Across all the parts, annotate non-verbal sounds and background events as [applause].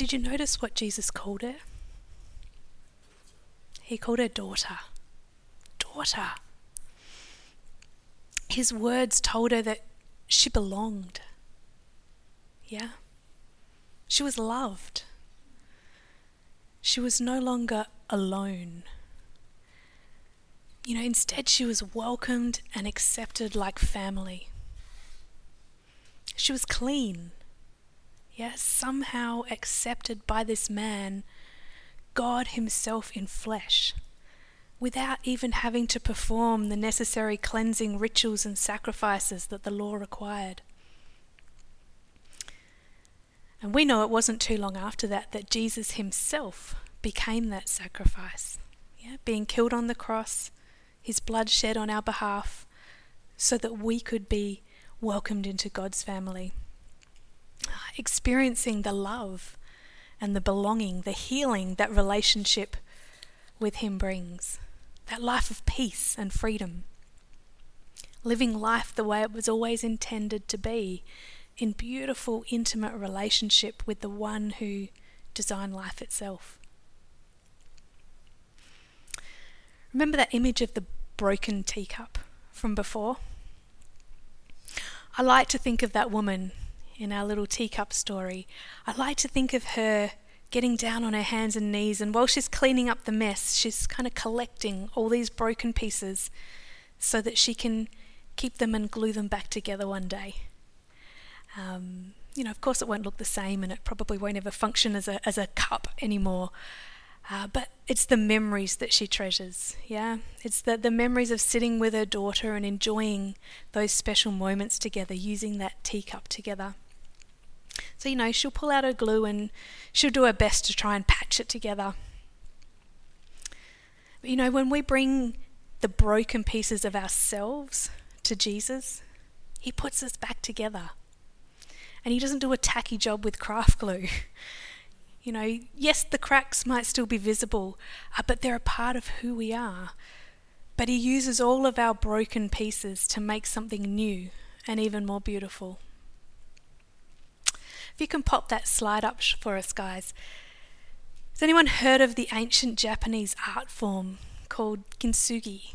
did you notice what Jesus called her? He called her daughter. Daughter. His words told her that she belonged. Yeah? She was loved. She was no longer alone. You know, instead, she was welcomed and accepted like family. She was clean. Yes, somehow accepted by this man, God Himself in flesh, without even having to perform the necessary cleansing rituals and sacrifices that the law required. And we know it wasn't too long after that that Jesus Himself became that sacrifice, yeah, being killed on the cross, His blood shed on our behalf, so that we could be welcomed into God's family. Experiencing the love and the belonging, the healing that relationship with Him brings. That life of peace and freedom. Living life the way it was always intended to be, in beautiful, intimate relationship with the one who designed life itself. Remember that image of the broken teacup from before? I like to think of that woman in our little teacup story. I like to think of her getting down on her hands and knees, and while she's cleaning up the mess, she's kind of collecting all these broken pieces so that she can keep them and glue them back together one day. Um, you know, of course, it won't look the same, and it probably won't ever function as a as a cup anymore. Uh, but it's the memories that she treasures, yeah? It's the, the memories of sitting with her daughter and enjoying those special moments together, using that teacup together. So, you know, she'll pull out her glue and she'll do her best to try and patch it together. But, you know, when we bring the broken pieces of ourselves to Jesus, He puts us back together. And He doesn't do a tacky job with craft glue. [laughs] You know, yes, the cracks might still be visible, uh, but they're a part of who we are. But He uses all of our broken pieces to make something new and even more beautiful. If you can pop that slide up for us, guys. Has anyone heard of the ancient Japanese art form called kintsugi?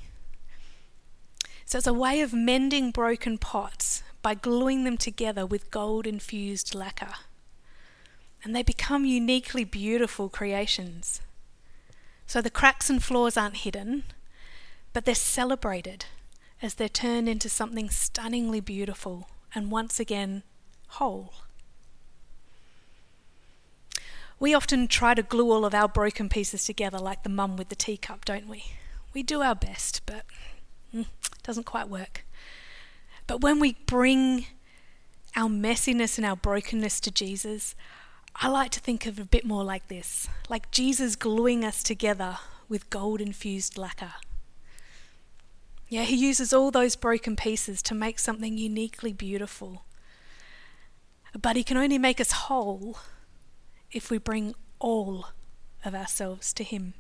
So it's a way of mending broken pots by gluing them together with gold infused lacquer and they become uniquely beautiful creations. So the cracks and flaws aren't hidden, but they're celebrated as they're turned into something stunningly beautiful and once again whole. We often try to glue all of our broken pieces together like the mum with the teacup, don't we? We do our best, but mm, it doesn't quite work. But when we bring our messiness and our brokenness to Jesus, I like to think of it a bit more like this like Jesus gluing us together with gold infused lacquer. Yeah, he uses all those broken pieces to make something uniquely beautiful. But he can only make us whole if we bring all of ourselves to him.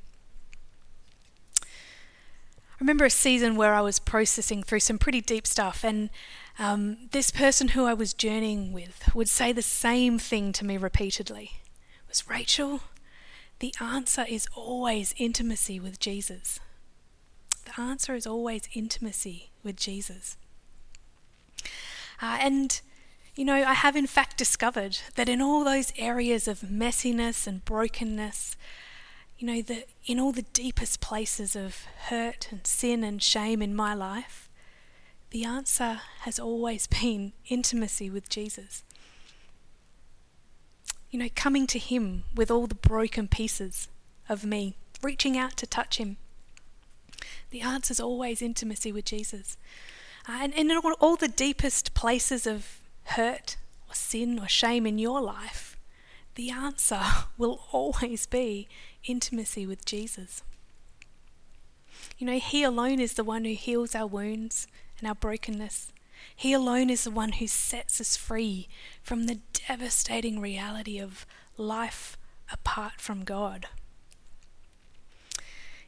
I remember a season where I was processing through some pretty deep stuff, and um, this person who I was journeying with would say the same thing to me repeatedly. It was Rachel, the answer is always intimacy with Jesus. The answer is always intimacy with Jesus. Uh, and, you know, I have in fact discovered that in all those areas of messiness and brokenness, you know, that in all the deepest places of hurt and sin and shame in my life, the answer has always [laughs] been intimacy with Jesus. You know, coming to Him with all the broken pieces of me, reaching out to touch Him. The answer is always intimacy with Jesus. Uh, and, and in all, all the deepest places of hurt or sin or shame in your life, the answer [laughs] will always be intimacy with Jesus. You know, He alone is the one who heals our wounds, and our brokenness. He alone is the one who sets us free from the devastating reality of life apart from God.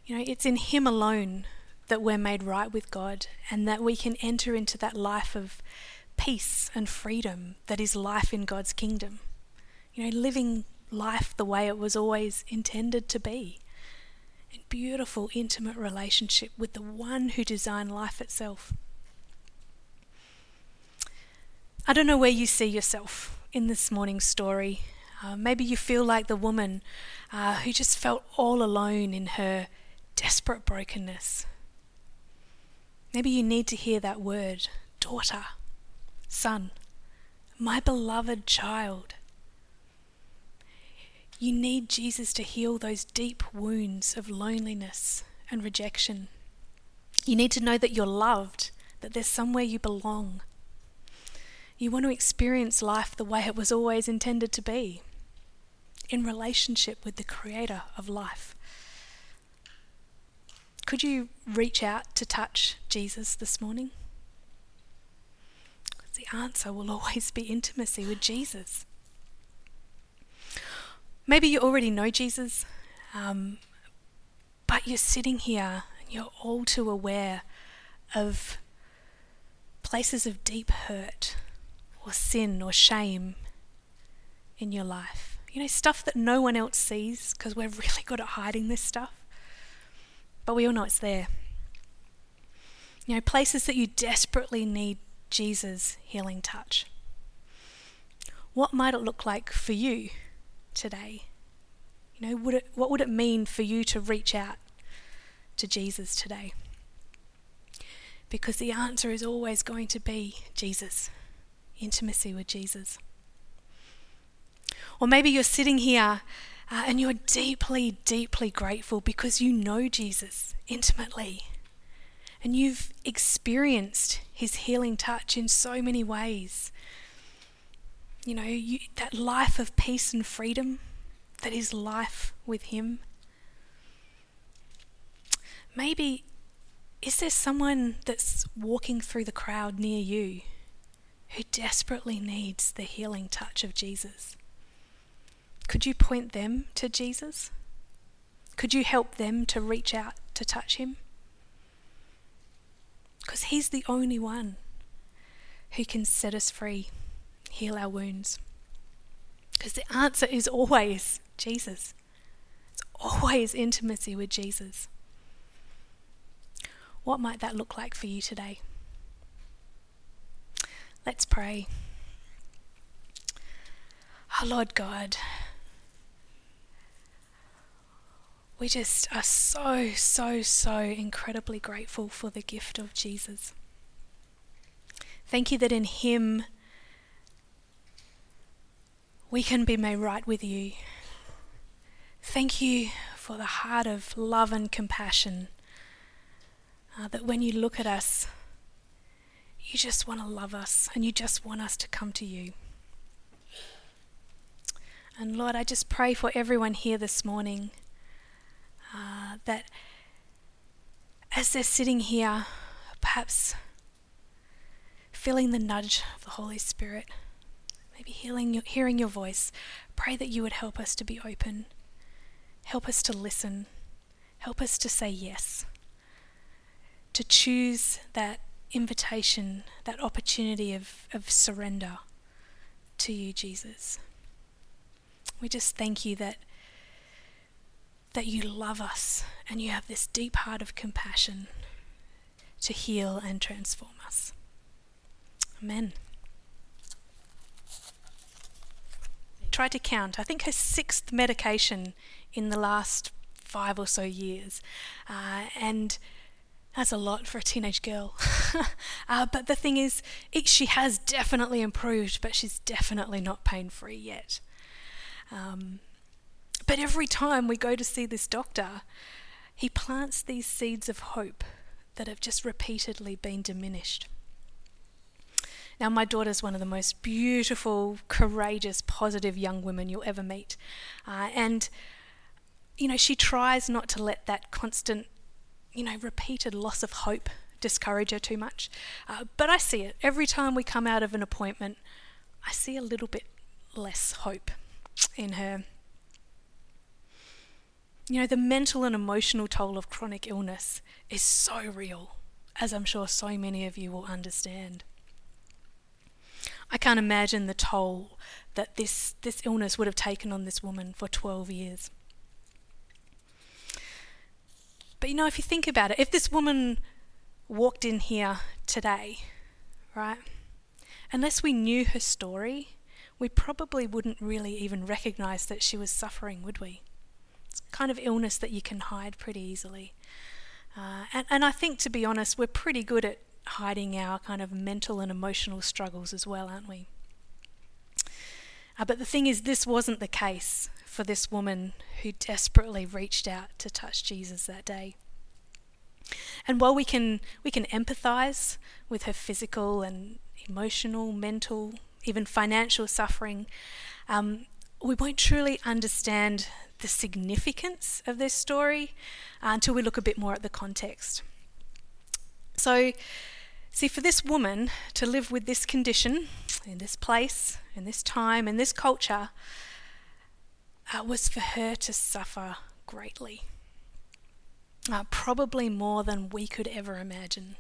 You know, it's in Him alone that we're made right with God and that we can enter into that life of peace and freedom that is life in God's kingdom. You know, living life the way it was always intended to be. In beautiful, intimate relationship with the one who designed life itself. I don't know where you see yourself in this morning's story. Uh, maybe you feel like the woman uh, who just felt all alone in her desperate brokenness. Maybe you need to hear that word, daughter, son, my beloved child. You need Jesus to heal those deep wounds of loneliness and rejection. You need to know that you're loved, that there's somewhere you belong. You want to experience life the way it was always intended to be, in relationship with the Creator of life. Could you reach out to touch Jesus this morning? Answer will always be intimacy with Jesus. Maybe you already know Jesus, um, but you're sitting here and you're all too aware of places of deep hurt or sin or shame in your life. You know, stuff that no one else sees because we're really good at hiding this stuff but we all know it's there. You know, places that you desperately need Jesus' healing touch. What might it look like for you today? You know, would it, what would it mean for you to reach out to Jesus today? Because the answer is always going to be Jesus, intimacy with Jesus. Or maybe you're sitting here uh, and you're deeply, deeply grateful because you know Jesus intimately. And you've experienced his healing touch in so many ways. You know, you, that life of peace and freedom that is life with him. Maybe, is there someone that's walking through the crowd near you who desperately needs the healing touch of Jesus? Could you point them to Jesus? Could you help them to reach out to touch him? Because he's the only one who can set us free, heal our wounds. Because the answer is always Jesus. It's always intimacy with Jesus. What might that look like for you today? Let's pray. Our oh Lord God, we just are so, so, so incredibly grateful for the gift of Jesus. Thank you that in Him we can be made right with you. Thank you for the heart of love and compassion. Uh, that when you look at us, you just want to love us and you just want us to come to you. And Lord, I just pray for everyone here this morning uh, that as they're sitting here, perhaps feeling the nudge of the Holy Spirit, maybe hearing, hearing your voice, pray that you would help us to be open, help us to listen, help us to say yes, to choose that invitation, that opportunity of, of surrender to you, Jesus. We just thank you that that you love us and you have this deep heart of compassion to heal and transform us. Amen. Try to count. I think her sixth medication in the last five or so years. Uh, and that's a lot for a teenage girl. [laughs] uh, but the thing is, it, she has definitely improved, but she's definitely not pain free yet. Um, but every time we go to see this doctor, he plants these seeds of hope that have just repeatedly been diminished. Now, my daughter's one of the most beautiful, courageous, positive young women you'll ever meet. Uh, and, you know, she tries not to let that constant, you know, repeated loss of hope discourage her too much. Uh, but I see it. Every time we come out of an appointment, I see a little bit less hope in her. You know, the mental and emotional toll of chronic illness is so real, as I'm sure so many of you will understand. I can't imagine the toll that this, this illness would have taken on this woman for 12 years. But you know, if you think about it, if this woman walked in here today, right, unless we knew her story, we probably wouldn't really even recognize that she was suffering, would we? Kind of illness that you can hide pretty easily. Uh, and, and I think, to be honest, we're pretty good at hiding our kind of mental and emotional struggles as well, aren't we? Uh, but the thing is, this wasn't the case for this woman who desperately reached out to touch Jesus that day. And while we can we can empathize with her physical and emotional, mental, even financial suffering, um, we won't truly understand the significance of this story uh, until we look a bit more at the context. So, see, for this woman to live with this condition in this place, in this time, in this culture, uh, was for her to suffer greatly. Uh, probably more than we could ever imagine.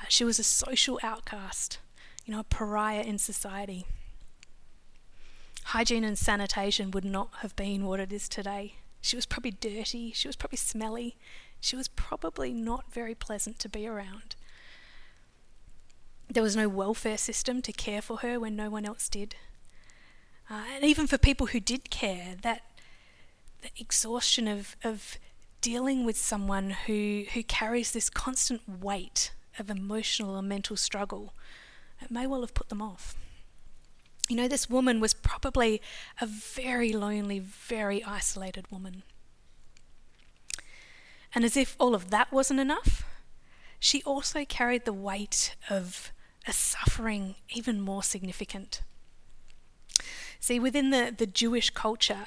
Uh, she was a social outcast, you know, a pariah in society. Hygiene and sanitation would not have been what it is today. She was probably dirty, she was probably smelly, she was probably not very pleasant to be around. There was no welfare system to care for her when no one else did. Uh, and even for people who did care, that the exhaustion of, of dealing with someone who, who carries this constant weight of emotional and mental struggle, it may well have put them off. You know, this woman was probably a very lonely, very isolated woman. And as if all of that wasn't enough, she also carried the weight of a suffering even more significant. See, within the, the Jewish culture,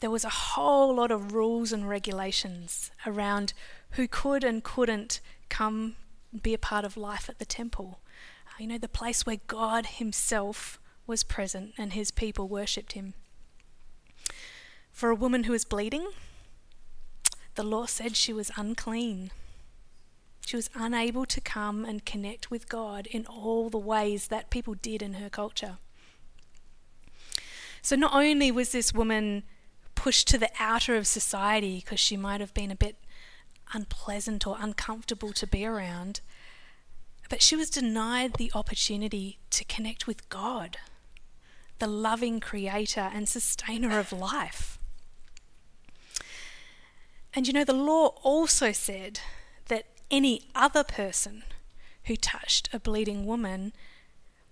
there was a whole lot of rules and regulations around who could and couldn't come be a part of life at the temple. Uh, you know, the place where God Himself was present and His people worshipped Him. For a woman who was bleeding, the law said she was unclean. She was unable to come and connect with God in all the ways that people did in her culture. So not only was this woman pushed to the outer of society because she might have been a bit unpleasant or uncomfortable to be around, but she was denied the opportunity to connect with God, the loving creator and sustainer of life. And you know, the law also said that any other person who touched a bleeding woman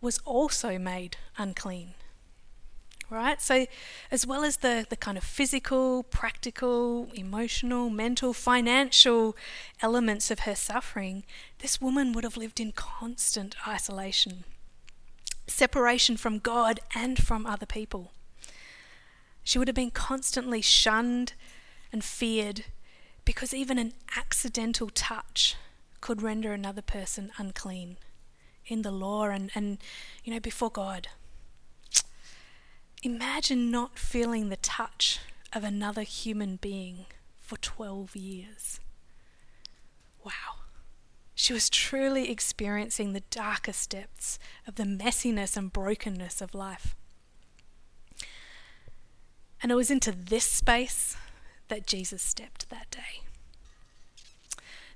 was also made unclean. Right? So, as well as the, the kind of physical, practical, emotional, mental, financial elements of her suffering, this woman would have lived in constant isolation, separation from God and from other people. She would have been constantly shunned and feared because even an accidental touch could render another person unclean in the law and, and you know before God. Imagine not feeling the touch of another human being for 12 years. She was truly experiencing the darkest depths of the messiness and brokenness of life. And it was into this space that Jesus stepped that day.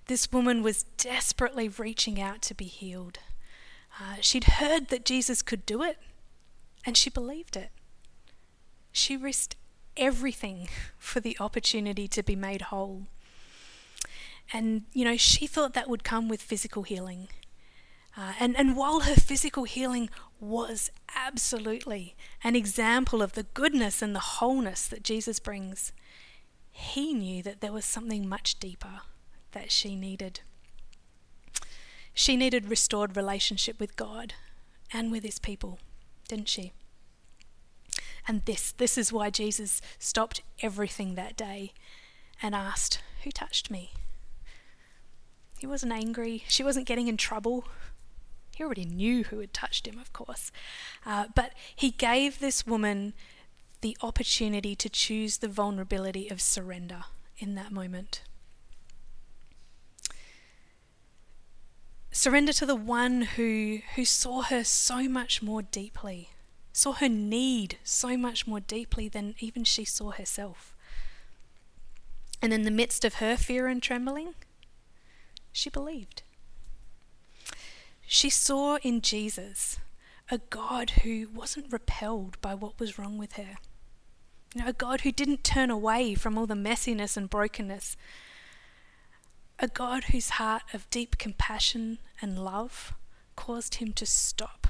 This woman was desperately reaching out to be healed. Uh, she'd heard that Jesus could do it, and she believed it. She risked everything [laughs] for the opportunity to be made whole. And, you know, she thought that would come with physical healing. Uh, and, and while her physical healing was absolutely an example of the goodness and the wholeness that Jesus brings, he knew that there was something much deeper that she needed. She needed restored relationship with God and with his people, didn't she? And this, this is why Jesus stopped everything that day and asked, Who touched me? He wasn't angry. She wasn't getting in trouble. He already knew who had touched him, of course. Uh, but he gave this woman the opportunity to choose the vulnerability of surrender in that moment. Surrender to the one who, who saw her so much more deeply, saw her need so much more deeply than even she saw herself. And in the midst of her fear and trembling, she believed. She saw in Jesus a God who wasn't repelled by what was wrong with her. You know, a God who didn't turn away from all the messiness and brokenness. A God whose heart of deep compassion and love caused him to stop,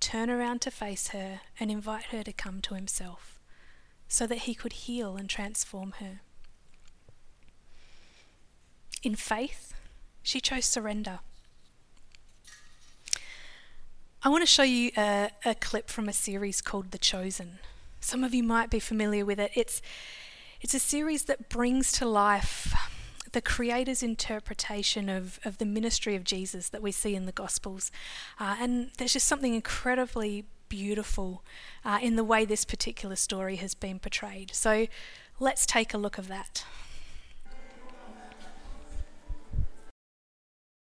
turn around to face her, and invite her to come to himself so that he could heal and transform her. In faith, she chose surrender. I want to show you a, a, clip from a series called The Chosen. Some of you might be familiar with it. It's, it's a series that brings to life the Creator's interpretation of, of the ministry of Jesus that we see in the Gospels. Uh, and there's just something incredibly beautiful uh, in the way this particular story has been portrayed. So let's take a look of that.